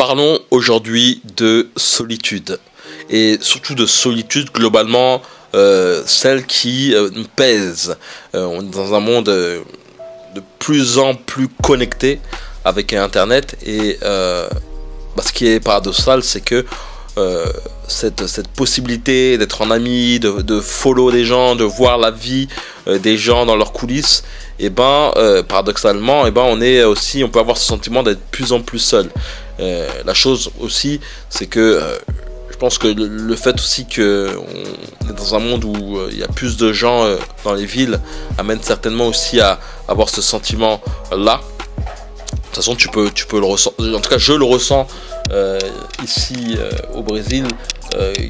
Parlons aujourd'hui de solitude et surtout de solitude globalement, euh, celle qui euh, pèse. Euh, on est dans un monde de plus en plus connecté avec Internet et bah, ce qui est paradoxal, c'est que cette, possibilité d'être en ami, de, de, follow des gens, de voir la vie des gens dans leurs coulisses, et eh ben paradoxalement, et eh ben on est aussi, on peut avoir ce sentiment d'être plus en plus seul. La chose aussi, c'est que je pense que le, fait aussi qu'on est dans un monde où euh, il y a plus de gens euh, dans les villes amène certainement aussi à avoir ce sentiment là. De toute façon, tu peux, tu peux le ressentir. En tout cas, je le ressens euh, ici au Brésil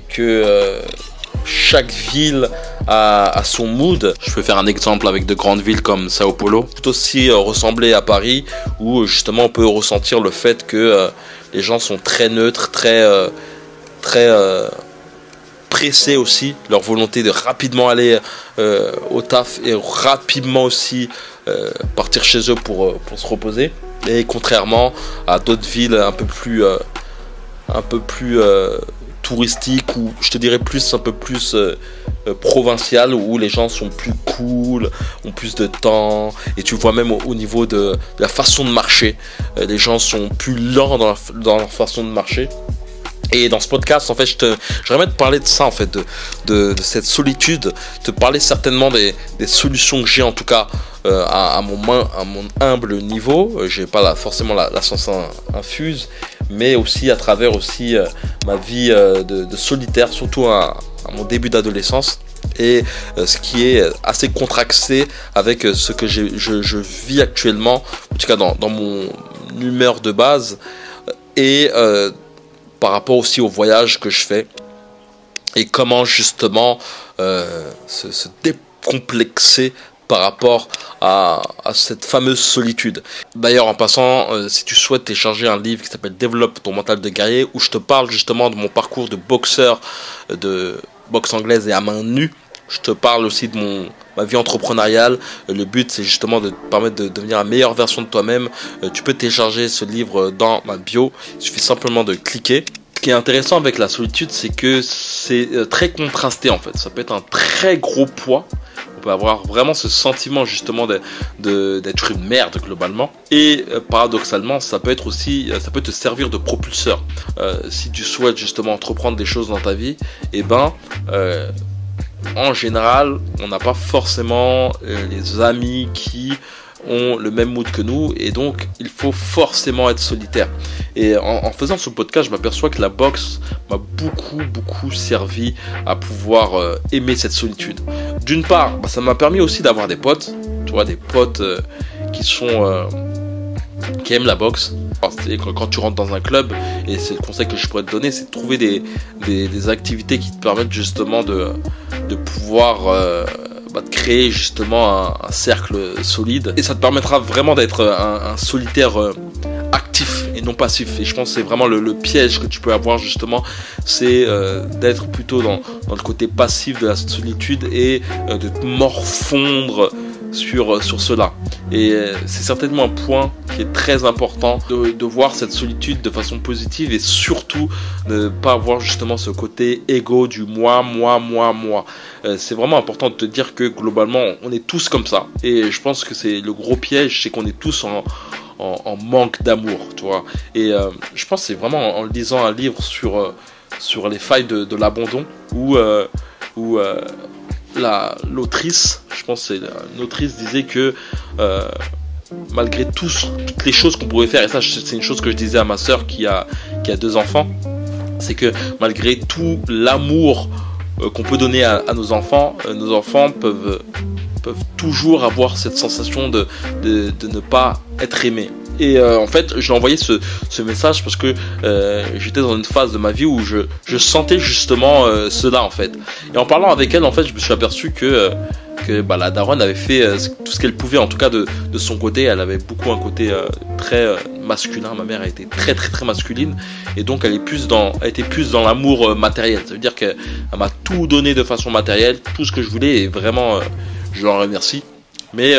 que chaque ville a, son mood. Je peux faire un exemple avec de grandes villes comme Sao Paulo, tout aussi ressembler à Paris, où justement on peut ressentir le fait que les gens sont très neutres, très très euh, pressés aussi, leur volonté de rapidement aller euh, au taf et rapidement aussi euh, partir chez eux pour, pour se reposer. Et contrairement à d'autres villes un peu plus, un peu plus touristiques ou je te dirais plus un peu plus provincial où les gens sont plus cool, ont plus de temps et tu vois même au, niveau de, la façon de marcher, les gens sont plus lents dans, dans leur façon de marcher. Et dans ce podcast, en fait, je te, j'aimerais te parler de ça, en fait, de, de, cette solitude, te parler certainement des, des solutions que j'ai, en tout cas, euh, à, mon, à mon humble niveau. Euh, j'ai pas forcément la, la science infuse, mais aussi à travers aussi euh, ma vie de, de, solitaire, surtout à, mon début d'adolescence. Et ce qui est assez contraxé avec ce que je, je, vis actuellement, en tout cas dans, dans mon humeur de base. Et par rapport aussi au voyage que je fais et comment justement euh, se, décomplexer par rapport à, cette fameuse solitude. D'ailleurs, en passant, euh, si tu souhaites télécharger un livre qui s'appelle Développe ton mental de guerrier, où je te parle justement de mon parcours de boxeur de boxe anglaise et à main nue, je te parle aussi de mon, ma vie entrepreneuriale. Le but, c'est justement de te permettre de devenir la meilleure version de toi-même. Euh, tu peux télécharger ce livre dans ma bio. Il suffit simplement de cliquer. Ce qui est intéressant avec la solitude, c'est que c'est euh, très contrasté en fait. Ça peut être un très gros poids. Peut avoir vraiment ce sentiment justement d'être une merde globalement. Et euh, paradoxalement, ça peut être aussi, ça peut te servir de propulseur. si tu souhaites justement entreprendre des choses dans ta vie, et eh ben en général, on n'a pas forcément euh, les amis qui ont le même mood que nous et donc il faut forcément être solitaire. Et en, faisant ce podcast, je m'aperçois que la boxe m'a beaucoup beaucoup servi à pouvoir euh, aimer cette solitude. D'une part, bah, ça m'a permis aussi d'avoir des potes, tu vois, des potes euh, qui sont qui aiment la boxe. Quand tu rentres dans un club, et c'est le conseil que je pourrais te donner, c'est de trouver des, activités qui te permettent justement de, pouvoir euh, bah, créer justement un, cercle solide et ça te permettra vraiment d'être un, solitaire euh, actif non passif et je pense que c'est vraiment le, piège que tu peux avoir justement c'est euh, d'être plutôt dans, dans, le côté passif de la solitude et de te morfondre sur, sur cela. Et euh, c'est certainement un point qui est très important de, de, voir cette solitude de façon positive et surtout ne pas avoir justement ce côté égo du moi, moi, moi, moi. Euh, c'est vraiment important de te dire que globalement on est tous comme ça. Et je pense que c'est le gros piège, c'est qu'on est tous en, en, manque d'amour, tu vois. Et euh, je pense c'est vraiment en, lisant un livre sur, sur les failles de, l'abandon où, où l'autrice, je pense c'est autrice disait que euh, malgré tout, toutes les choses qu'on pouvait faire, et ça c'est une chose que je disais à ma soeur qui a, qui a deux enfants, c'est que malgré tout l'amour euh, qu'on peut donner à, nos enfants, euh, nos enfants peuvent, peuvent toujours avoir cette sensation de, de, ne pas être aimés. Et euh, en fait, je lui ai envoyé ce, ce message parce que euh, j'étais dans une phase de ma vie où je, je sentais justement euh, cela en fait. Et en parlant avec elle, en fait, je me suis aperçu que que bah, la daronne avait fait tout ce qu'elle pouvait, en tout cas de, de, son côté. Elle avait beaucoup un côté très masculin. Ma mère a été très très très masculine et donc elle est plus dans, elle était plus dans l'amour matériel. Ça veut dire qu'elle m'a tout donné de façon matérielle, tout ce que je voulais et vraiment, je l'en remercie. Mais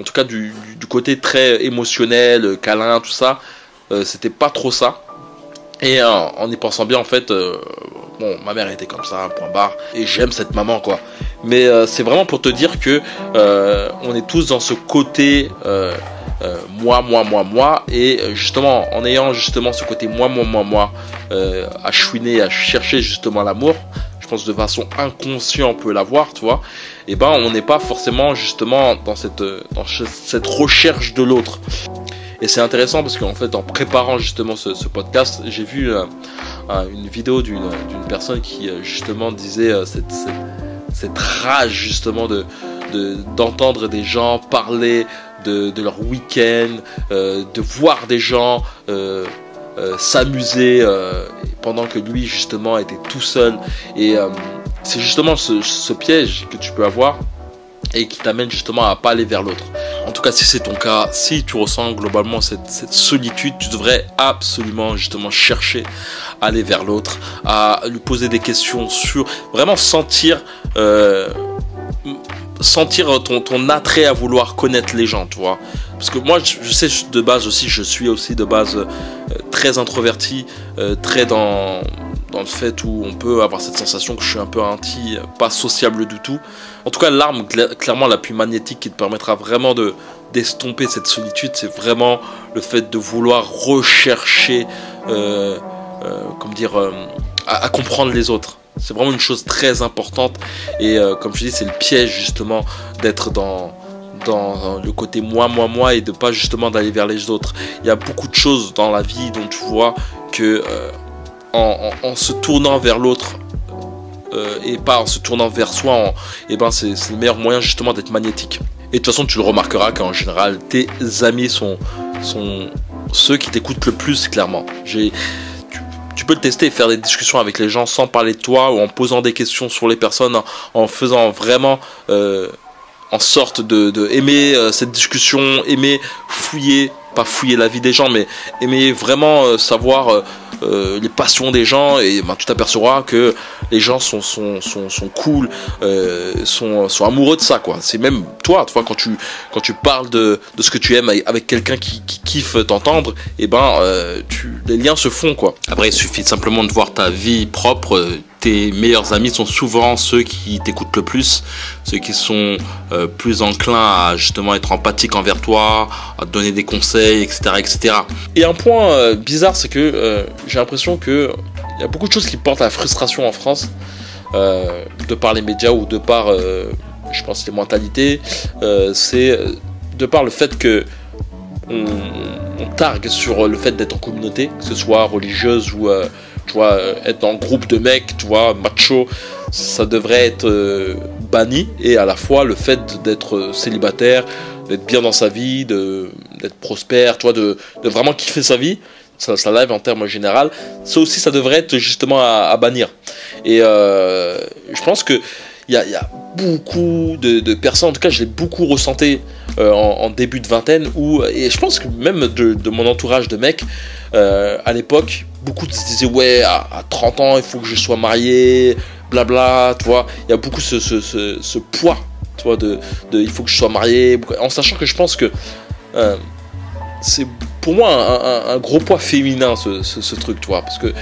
en tout cas du, côté très émotionnel, câlin, tout ça, euh, c'était pas trop ça. Et en y pensant bien, en fait, bon, ma mère était comme ça, point barre, et j'aime cette maman, quoi. Mais c'est vraiment pour te dire que on est tous dans ce côté moi, moi, moi, moi, et justement, en ayant justement ce côté moi, moi, moi, moi, à chouiner, à chercher justement l'amour, de façon inconsciente on peut l'avoir, tu vois, et eh ben on n'est pas forcément justement dans cette, dans cette recherche de l'autre. Et c'est intéressant parce qu'en fait, en préparant justement ce, podcast, j'ai vu euh, une vidéo d'une personne qui euh, justement disait euh, cette, rage justement de d'entendre des gens parler de leur week-end, de voir des gens euh, s'amuser euh, pendant que lui justement était tout seul. Et euh, c'est justement ce, piège que tu peux avoir et qui t'amène justement à pas aller vers l'autre. En tout cas, si c'est ton cas, si tu ressens globalement cette, solitude, tu devrais absolument justement chercher à aller vers l'autre, à lui poser des questions sur vraiment sentir sentir ton, ton attrait à vouloir connaître les gens, tu vois. Parce que moi, je, sais de base aussi, je suis aussi de base euh, très introverti, euh, très dans, dans le fait où on peut avoir cette sensation que je suis un peu anti, pas sociable du tout. En tout cas, l'arme clairement la plus magnétique qui te permettra vraiment de d'estomper cette solitude, c'est vraiment le fait de vouloir rechercher, euh, comme dire, à, comprendre les autres. C'est vraiment une chose très importante. Et euh, comme je dis, c'est le piège justement d'être dans, le côté moi, moi, moi et de pas justement d'aller vers les autres. Il y a beaucoup de choses dans la vie dont tu vois que euh, en, se tournant vers l'autre euh, et pas en se tournant vers soi, et eh ben c'est le meilleur moyen justement d'être magnétique. Et de toute façon, tu le remarqueras qu'en général, tes amis sont, ceux qui t'écoutent le plus, clairement. Tu peux le tester faire des discussions avec les gens sans parler de toi ou en posant des questions sur les personnes, en, faisant vraiment euh, en sorte de, aimer euh, cette discussion, aimer fouiller, pas fouiller la vie des gens, mais aimer vraiment euh, savoir les passions des gens et ben, tu t'apercevras que les gens sont, sont, sont, sont cool, sont, sont amoureux de ça quoi. C'est même toi, toi quand tu quand tu parles de, de ce que tu aimes avec quelqu'un qui, qui, kiffe t'entendre, et ben tu les liens se font quoi. Après, il suffit simplement de voir ta vie propre. Tes meilleurs amis sont souvent ceux qui t'écoutent le plus, ceux qui sont euh, plus enclins à justement être empathiques envers toi, à te donner des conseils, etc., etc. Et un point euh, bizarre, c'est que euh, j'ai l'impression que il y a beaucoup de choses qui portent à la frustration en France, de par les médias ou de par, je pense, les mentalités. c'est de par le fait que on, targue sur le fait d'être en communauté, que ce soit religieuse ou tu vois, être en groupe de mecs, tu vois, macho, ça devrait être euh, banni. Et à la fois le fait d'être célibataire, d'être bien dans sa vie, d'être prospère, tu vois, de, vraiment kiffer sa vie, ça, ça live en termes général, ça aussi ça devrait être justement à, bannir. Et euh, je pense que il y a, beaucoup de, personnes, en tout cas je l'ai beaucoup ressenti euh, en, début de vingtaine, où, et je pense que même de, mon entourage de mecs, euh, à l'époque, beaucoup se disaient ouais, à, 30 ans il faut que je sois marié, blabla, tu vois, il y a beaucoup ce, ce, poids, tu vois, de, il faut que je sois marié, en sachant que je pense que euh, c'est pour moi un, gros poids féminin ce, ce, truc, tu vois, parce que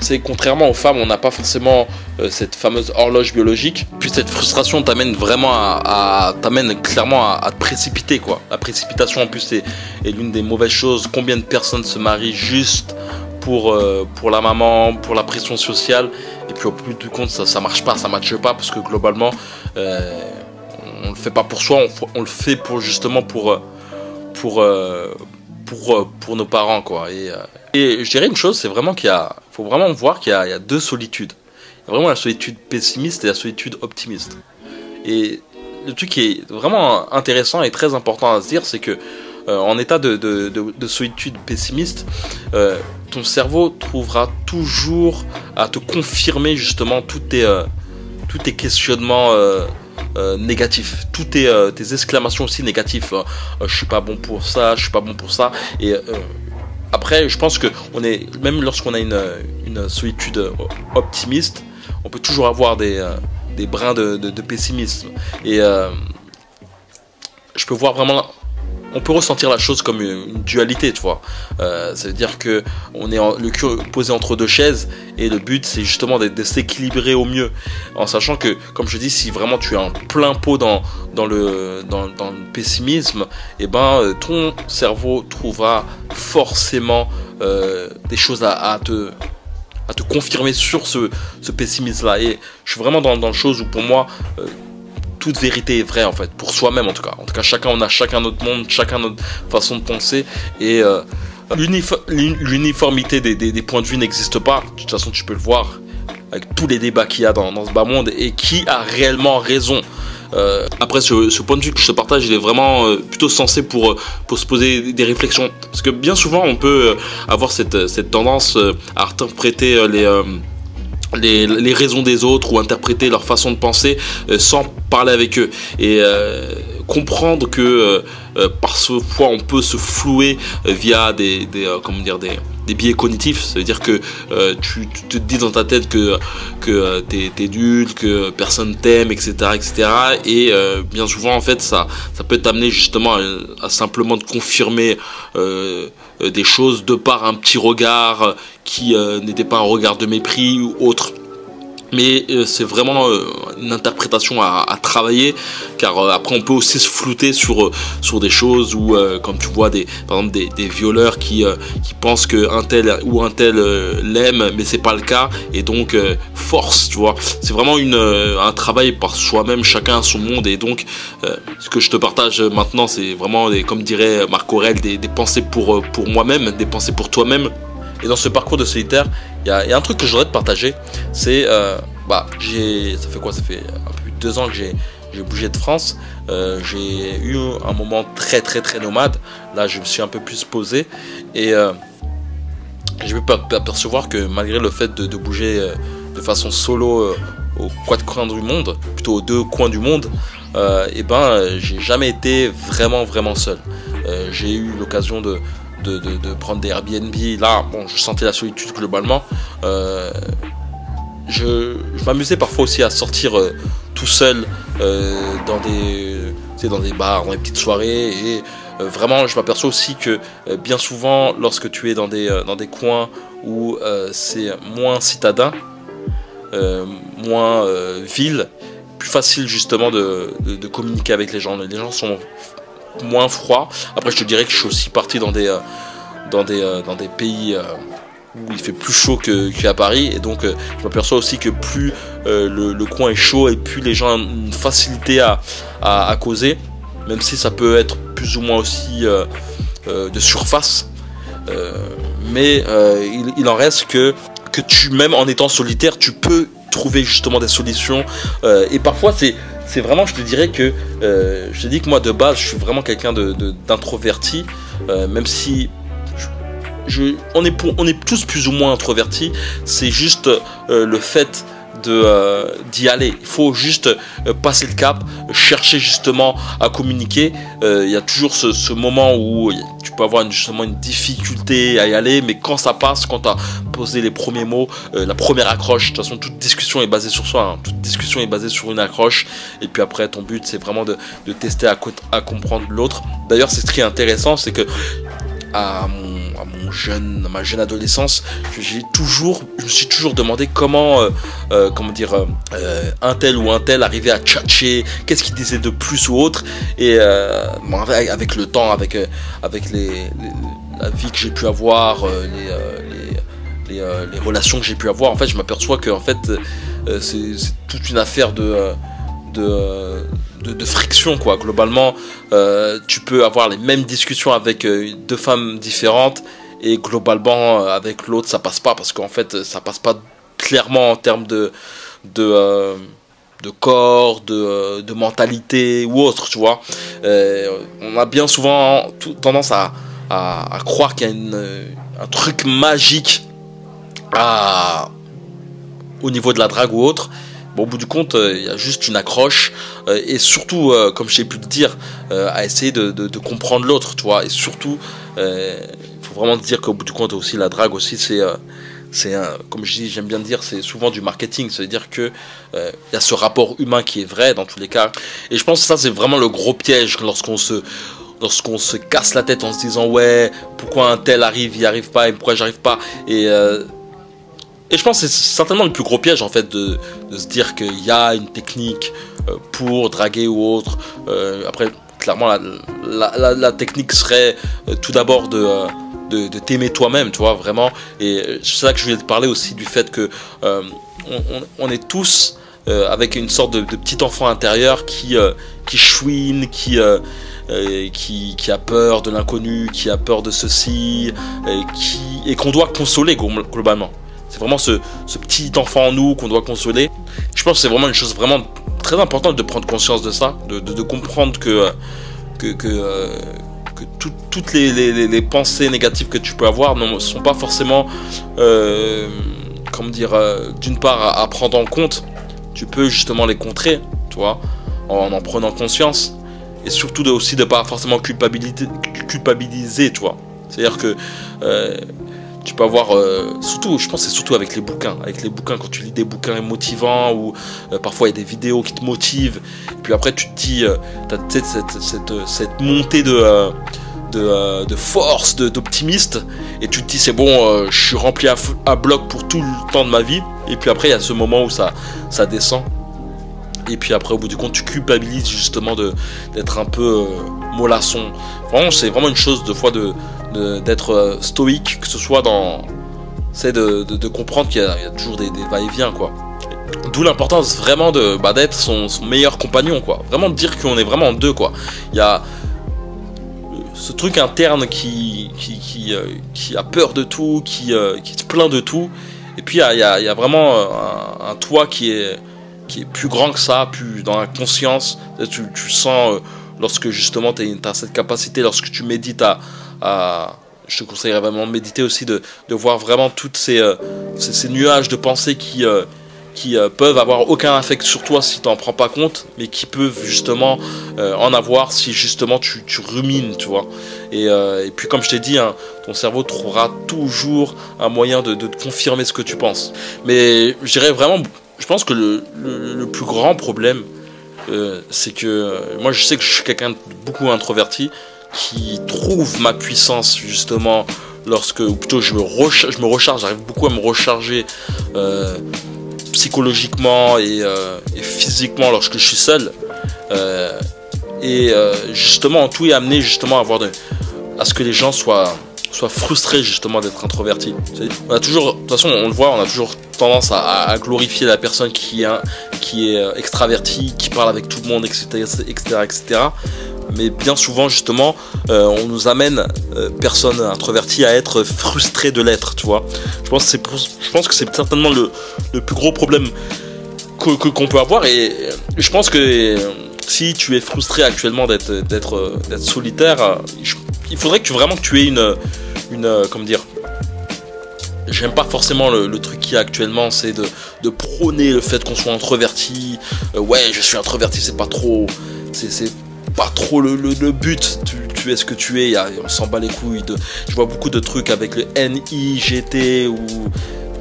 c'est contrairement aux femmes, on n'a pas forcément euh, cette fameuse horloge biologique. Puis cette frustration t'amène vraiment à, t'amène clairement à, te précipiter quoi. La précipitation en plus est, l'une des mauvaises choses. Combien de personnes se marient juste pour euh, pour la maman, pour la pression sociale? Et puis au plus du compte ça ça marche pas, ça matche pas parce que globalement euh, on le fait pas pour soi, on, le fait pour justement pour pour pour, pour nos parents quoi et je dirais une chose c'est vraiment qu'il y a faut vraiment voir qu'il y, a deux solitudes. Il y a vraiment la solitude pessimiste et la solitude optimiste. Et le truc qui est vraiment intéressant et très important à se dire, c'est que euh, en état de, solitude pessimiste, euh, ton cerveau trouvera toujours à te confirmer justement tous tes, euh, tous tes questionnements négatifs, toutes tes, tes, exclamations aussi négatives. je suis pas bon pour ça, je suis pas bon pour ça. Et après, je pense que même lorsqu'on a une, solitude optimiste, on peut toujours avoir des, euh, brins de, de, pessimisme. Et euh, je peux voir vraiment on peut ressentir la chose comme une, dualité, tu vois. Euh, ça veut dire que on est le cul posé entre deux chaises et le but c'est justement de, s'équilibrer au mieux, en sachant que, comme je dis, si vraiment tu es en plein pot dans le pessimisme, et eh ben euh, ton cerveau trouvera forcément euh, des choses à, te à te confirmer sur ce, ce pessimisme là et je suis vraiment dans, dans chose où pour moi toute vérité est vraie en fait, pour soi-même en tout cas. En tout cas, chacun, on a chacun notre monde, chacun notre façon de penser et euh, l'uniformité des, points de vue n'existe pas. De toute façon, tu peux le voir avec tous les débats qu'il y a dans, ce bas monde et qui a réellement raison. Euh, après, ce, point de vue que je te partage, il est vraiment euh, plutôt censé pour, pour se poser des réflexions. Parce que bien souvent, on peut avoir cette tendance à interpréter les les, raisons des autres ou interpréter leur façon de penser euh, sans parler avec eux. Et euh, comprendre que euh, parfois on peut se flouer via des, des comment dire des, des biais cognitifs ça veut dire que tu, te dis dans ta tête que que t'es es nul que personne t'aime etc etc et bien souvent en fait ça peut t'amener justement à, simplement te confirmer euh, des choses de par un petit regard qui euh, n'était pas un regard de mépris ou autre mais euh, c'est vraiment une interprétation à, travailler car après on peut aussi se flouter sur sur des choses où comme tu vois des par exemple des, des violeurs qui qui pensent que un tel ou un tel l'aime mais c'est pas le cas et donc force tu vois c'est vraiment une un travail par soi-même chacun a son monde et donc ce que je te partage maintenant c'est vraiment des, comme dirait Marc Aurel des, des pensées pour pour moi-même, dépenser pour toi-même. Et dans ce parcours de solitaire, il y, a un truc que j'aurais te partager. C'est, euh, bah, j'ai, ça fait quoi? Ça fait un peu plus de deux ans que j'ai, bougé de France. Euh, j'ai eu un moment très très très nomade. Là, je me suis un peu plus posé et euh, j'ai pu apercevoir que malgré le fait de, bouger de façon solo aux quatre coins du monde, plutôt aux deux coins du monde, et ben, j'ai jamais été vraiment vraiment seul. j'ai eu l'occasion de, de, prendre des Airbnb. Là, bon, je sentais la solitude globalement. Euh, je, m'amusais parfois aussi à sortir euh, tout seul euh, dans des dans des bars, dans des petites soirées et vraiment je m'aperçois aussi que bien souvent lorsque tu es dans des, dans des coins où c'est moins citadin, moins ville, plus facile justement de, de, communiquer avec les gens. Les gens sont moins froid. Après, je te dirais que je suis aussi parti dans des, euh, dans des, euh, dans des pays euh, où il fait plus chaud qu'à Paris. Et donc, je m'aperçois aussi que plus le, coin est chaud et plus les gens ont une facilité à, à, causer, même si ça peut être plus ou moins aussi de surface. mais il, en reste que, que tu, même en étant solitaire, tu peux trouver justement des solutions. et parfois, c'est c'est vraiment, je te dirais que, euh, je te dis que moi de base, je suis vraiment quelqu'un d'introverti, euh, même si je, on, est on est tous plus ou moins introvertis, c'est juste euh, le fait de d'y aller. Il faut juste passer le cap, chercher justement à communiquer. Il y a toujours ce, moment où tu peux avoir justement une difficulté à y aller, mais quand ça passe, quand tu as posé les premiers mots, euh, la première accroche, de toute façon toute discussion est basée sur soi, hein. toute discussion est basée sur une accroche, et puis après ton but c'est vraiment de, de, tester à, à comprendre l'autre. D'ailleurs c'est ce qui est intéressant, c'est que à mon, jeune, à ma jeune adolescence, j'ai toujours, je me suis toujours demandé comment, euh, euh, comment dire, un tel ou un tel arrivait à tchatcher, qu'est-ce qu'il disait de plus ou autre, et avec, le temps, avec, avec la vie que j'ai pu avoir, les, les, relations que j'ai pu avoir, en fait, je m'aperçois que fait, c'est toute une affaire de friction quoi. Globalement, euh, tu peux avoir les mêmes discussions avec euh, deux femmes différentes et globalement euh, avec l'autre ça passe pas parce qu'en fait ça passe pas clairement en termes de de de corps, de, de, mentalité ou autre, tu vois. on a bien souvent tendance à, à, croire qu'il y a une, un truc magique à, au niveau de la drague ou autre, au bout du compte, euh, il y a juste une accroche euh, et surtout, euh, comme j'ai pu le dire, à essayer de, comprendre l'autre, tu vois. Et surtout, il faut vraiment dire qu'au bout du compte aussi, la drague aussi, c'est c'est comme je dis, j'aime bien dire, c'est souvent du marketing. C'est-à-dire que il y a ce rapport humain qui est vrai dans tous les cas. Et je pense que ça, c'est vraiment le gros piège lorsqu'on se lorsqu'on se casse la tête en se disant ouais, pourquoi un tel arrive, il arrive pas, et pourquoi j'arrive pas. Et, et je pense que c'est certainement le plus gros piège en fait de, se dire qu'il y a une technique euh, pour draguer ou autre. Euh, après, clairement, la, technique serait euh, tout d'abord de, de, t'aimer toi-même, tu vois, vraiment. Et c'est ça que je voulais te parler aussi du fait que on, est tous avec une sorte de, petit enfant intérieur qui, qui chouine, qui qui, a peur de l'inconnu, qui a peur de ceci, qui, et qu'on doit consoler globalement. C'est vraiment ce, petit enfant en nous qu'on doit consoler. Je pense que c'est vraiment une chose vraiment très importante de prendre conscience de ça, de, comprendre que, que, que, euh, toutes les, pensées négatives que tu peux avoir ne sont pas forcément, euh, comment dire, euh, d'une part à, prendre en compte. Tu peux justement les contrer, tu en en prenant conscience et surtout aussi de pas forcément culpabiliser, culpabiliser. C'est-à-dire que euh, tu peux avoir, euh, surtout, je pense c'est surtout avec les bouquins, avec les bouquins, quand tu lis des bouquins motivants ou euh, parfois il y a des vidéos qui te motivent, puis après tu te dis, euh, tu as cette, cette, cette, montée de, euh, de, de, force, d'optimiste, et tu te dis c'est bon, je suis rempli à, à bloc pour tout le temps de ma vie, et puis après il y a ce moment où ça, ça descend et puis après au bout du compte tu culpabilises justement d'être un peu euh, mollasson. Vraiment c'est vraiment une chose de fois de d'être euh, stoïque que ce soit dans c'est de, de, comprendre qu'il y, a toujours des, va-et-vient quoi. D'où l'importance vraiment de bah, d'être son, meilleur compagnon quoi. Vraiment de dire qu'on est vraiment deux quoi. Il y a ce truc interne qui qui, qui, euh, a peur de tout qui, euh, qui se plaint de tout. Et puis il y a, y, y a, vraiment un, un toi qui est qui est plus grand que ça, plus dans la conscience. Tu, tu sens euh, lorsque justement tu as cette capacité, lorsque tu médites à, je te conseillerais vraiment de méditer aussi, de, voir vraiment toutes ces, euh, ces, nuages de pensée qui, euh, qui peuvent avoir aucun affect sur toi si tu n'en prends pas compte, mais qui peuvent justement en avoir si justement tu, rumines, tu vois. Et, puis comme je t'ai dit, hein, ton cerveau trouvera toujours un moyen de, de confirmer ce que tu penses. Mais je dirais vraiment je pense que le, le, plus grand problème, euh, c'est que euh, moi je sais que je suis quelqu'un de beaucoup introverti qui trouve ma puissance justement lorsque, ou plutôt je me, recharge, je me recharge, j'arrive beaucoup à me recharger euh, psychologiquement et, physiquement lorsque je suis seul. Et justement, tout est amené justement à, avoir de, à ce que les gens soient soit frustré justement d'être introverti. On a toujours, toute façon, on le voit, on a toujours tendance à, glorifier la personne qui est, extravertie, qui parle avec tout le monde, etc., etc., etc. Mais bien souvent, justement, euh, on nous amène, euh, personne introvertie, à être frustré de l'être, tu. Je pense, que c'est certainement le, plus gros problème qu'on que, peut avoir et je pense que si tu es frustré actuellement d'être solitaire, il faudrait que vraiment que tu aies une une comment dire j'aime pas forcément le, truc qu'il y a actuellement c'est de, prôner le fait qu'on soit introverti. Euh, ouais je suis introverti c'est pas trop c'est pas trop le, but. Tu, es ce que tu es on s'en bat les couilles je vois beaucoup de trucs avec le NIGT ou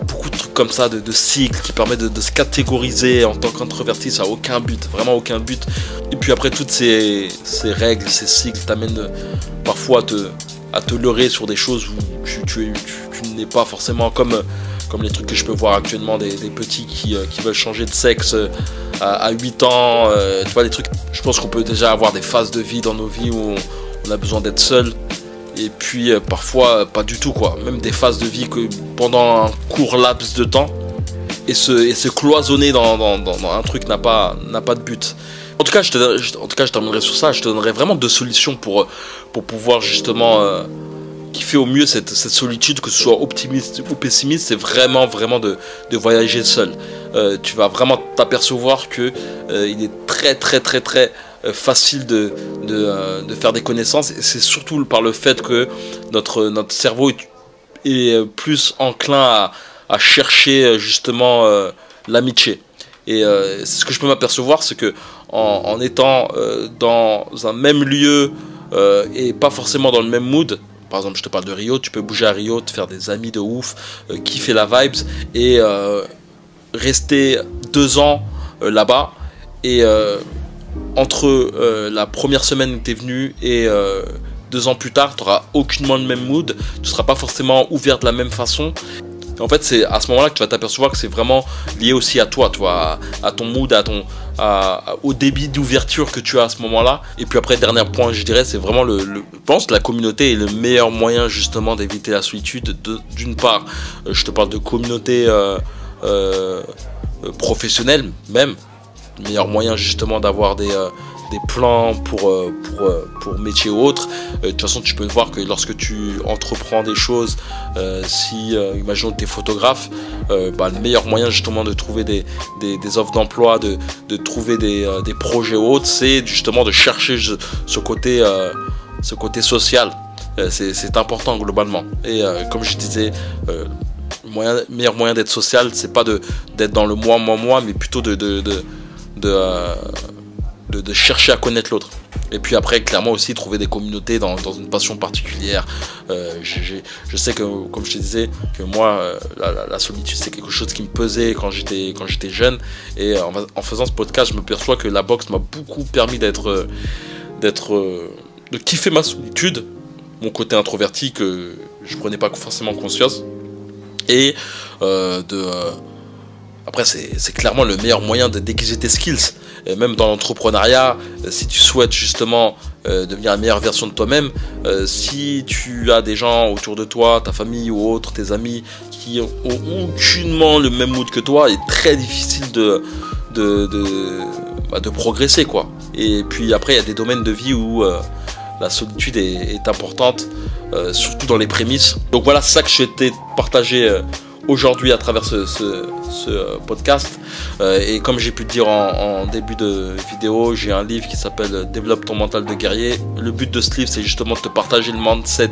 beaucoup de trucs comme ça de, cycles qui permettent de, se catégoriser en tant qu'introverti ça a aucun but vraiment aucun but. Et puis après toutes ces, règles ces cycles t'amènent parfois à te, à te leurrer sur des choses où tu, tu, tu, tu n'es pas forcément comme, comme les trucs que je peux voir actuellement des, petits qui, euh, qui, veulent changer de sexe euh, à, à 8 ans. Euh, tu vois, des trucs. Je pense qu'on peut déjà avoir des phases de vie dans nos vies où on, a besoin d'être seul. Et puis euh, parfois, pas du tout, quoi. Même des phases de vie que pendant un court laps de temps. Et se, cloisonner dans, un truc n'a pas, pas de but. En tout cas, je te, en tout cas, je terminerai sur ça. Je te donnerai vraiment deux solutions pour, pour pouvoir justement euh, kiffer au mieux cette, solitude, que ce soit optimiste ou pessimiste. C'est vraiment, vraiment de, de voyager seul. Euh, tu vas vraiment t'apercevoir que euh, il est très, très, très, très euh, facile de, de, euh, de, faire des connaissances. C'est surtout par le fait que notre, notre cerveau est, est plus enclin à, à chercher justement l'amitié. Et ce que je peux m'apercevoir, c'est que en, étant dans un même lieu et pas forcément dans le même mood, par exemple, je te parle de Rio, tu peux bouger à Rio, te faire des amis de ouf, euh, kiffer la vibes et euh, rester deux ans euh, là-bas et entre la première semaine où tu es venu et deux ans plus tard, tu n'auras aucunement le même mood, tu ne seras pas forcément ouvert de la même façon. En fait, c'est à ce moment-là que tu vas t'apercevoir que c'est vraiment lié aussi à toi, toi, à, ton mood, à ton, au débit d'ouverture que tu as à ce moment-là. Et puis après, dernier point, je dirais, c'est vraiment le, je pense que la communauté est le meilleur moyen justement d'éviter la solitude. D'une part, euh, je te parle de communauté euh, euh, professionnelle même, le meilleur moyen justement d'avoir des des plans pour, euh, pour, euh, pour métier ou autre. Euh, de toute façon, tu peux voir que lorsque tu entreprends des choses, si, imaginons que tu es photographe, bah, le meilleur moyen justement de trouver des, des, offres d'emploi, de, de trouver des, des projets ou autres, c'est justement de chercher ce côté, ce côté social. c'est important globalement. Et comme je disais, le moyen, meilleur moyen d'être social, c'est pas d'être dans le moi, moi, moi, mais plutôt de, de de, chercher à connaître l'autre. Et puis après, clairement aussi, trouver des communautés dans, une passion particulière. Euh, je sais que, comme je te disais, que moi, euh, la, solitude, c'est quelque chose qui me pesait quand j'étais, quand j'étais jeune. Et en, faisant ce podcast, je me perçois que la boxe m'a beaucoup permis d'être, d'être, de kiffer ma solitude, mon côté introverti que je prenais pas forcément conscience. Et euh, de après, c'est clairement le meilleur moyen de déguiser tes skills. Et même dans l'entrepreneuriat, euh, si tu souhaites justement euh, devenir la meilleure version de toi-même, euh, si tu as des gens autour de toi, ta famille ou autres, tes amis, qui ont aucunement le même mood que toi, il est très difficile de, de, de, bah, progresser. quoi. Et puis après, il y a des domaines de vie où la solitude est, importante, surtout dans les prémices. Donc voilà, c'est ça que je t'ai partagé aujourd'hui à travers ce, euh, podcast. Euh, et comme j'ai pu dire en, début de vidéo, j'ai un livre qui s'appelle Développe ton mental de guerrier. Le but de ce livre, c'est justement de te partager le mindset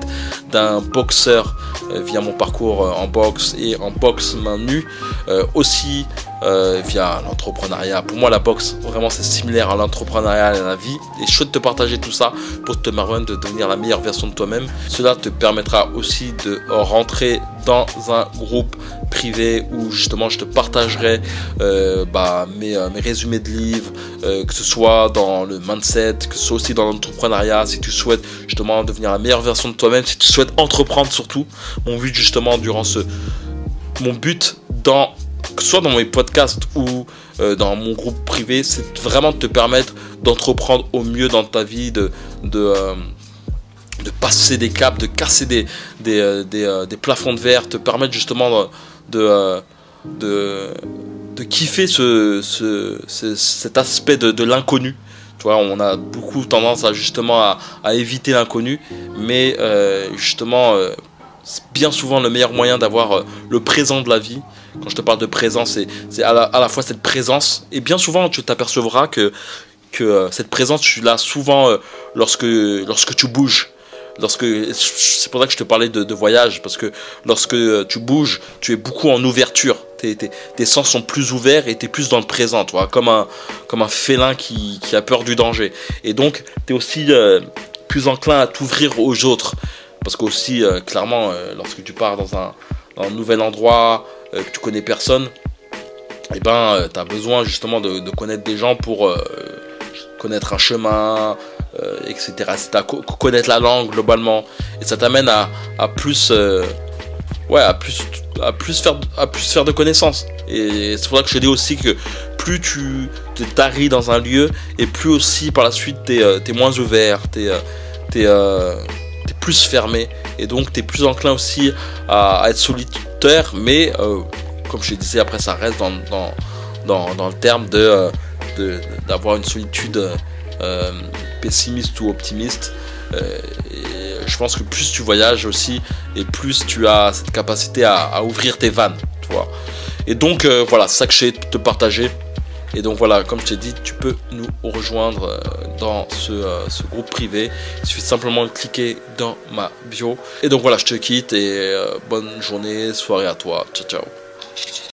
d'un boxeur euh, via mon parcours en boxe et en boxe main nue. aussi via l'entrepreneuriat. Pour moi, la boxe, vraiment, c'est similaire à l'entrepreneuriat et à la vie. Et je souhaite te partager tout ça pour te permettre de devenir la meilleure version de toi-même. Cela te permettra aussi de rentrer dans un groupe privé où justement je te partagerai euh, bah, mes, euh, mes, résumés de livres, euh, que ce soit dans le mindset, que ce soit aussi dans l'entrepreneuriat, si tu souhaites justement devenir la meilleure version de toi-même, si tu souhaites entreprendre surtout. Mon but justement durant ce... Mon but dans... Soit dans mes podcasts ou dans mon groupe privé, c'est vraiment de te permettre d'entreprendre au mieux dans ta vie, de... de passer des caps, de casser euh, euh, des, plafonds de verre, te permettre justement de, euh, de, de, kiffer ce, ce, cet aspect de, l'inconnu. Tu on a beaucoup tendance à justement à éviter l'inconnu, mais justement, bien souvent le meilleur moyen d'avoir le présent de la vie. Quand je te parle de présence, c'est à, la fois cette présence, et bien souvent tu t'apercevras que, que cette présence, tu l'as souvent lorsque, lorsque tu bouges. Lorsque c'est pour ça que je te parlais de, voyage parce que lorsque tu bouges tu es beaucoup en ouverture. Tes, sens sont plus ouverts et tu es plus dans le présent toi comme un félin qui, a peur du danger. Et donc tu es aussi euh, plus enclin à t'ouvrir aux autres parce qu'aussi euh, clairement euh, lorsque tu pars dans un, nouvel endroit que tu connais personne et eh ben tu as besoin justement de, connaître des gens pour connaître un chemin, euh, etc. C'est à connaître la langue globalement. Et ça t'amène à, plus, euh, ouais, à plus, à plus faire, à plus faire de connaissances. Et c'est pour ça que je dis aussi que plus tu te dans un lieu, et plus aussi par la suite t'es euh, es moins ouvert, t'es es, es, plus fermé, et donc t'es plus enclin aussi à, être solitaire, mais comme je disais, après ça reste dans, dans, dans, dans le terme de d'avoir une solitude euh, pessimiste ou optimiste. Euh, je pense que plus tu voyages aussi, et plus tu as cette capacité à, ouvrir tes vannes, tu vois. Et donc euh, voilà, ça que j'ai te partager. Et donc voilà, comme je t'ai dit, tu peux nous rejoindre dans ce, ce, groupe privé. Il suffit simplement de cliquer dans ma bio. Et donc voilà, je te quitte et bonne journée, soirée à toi. Ciao ciao.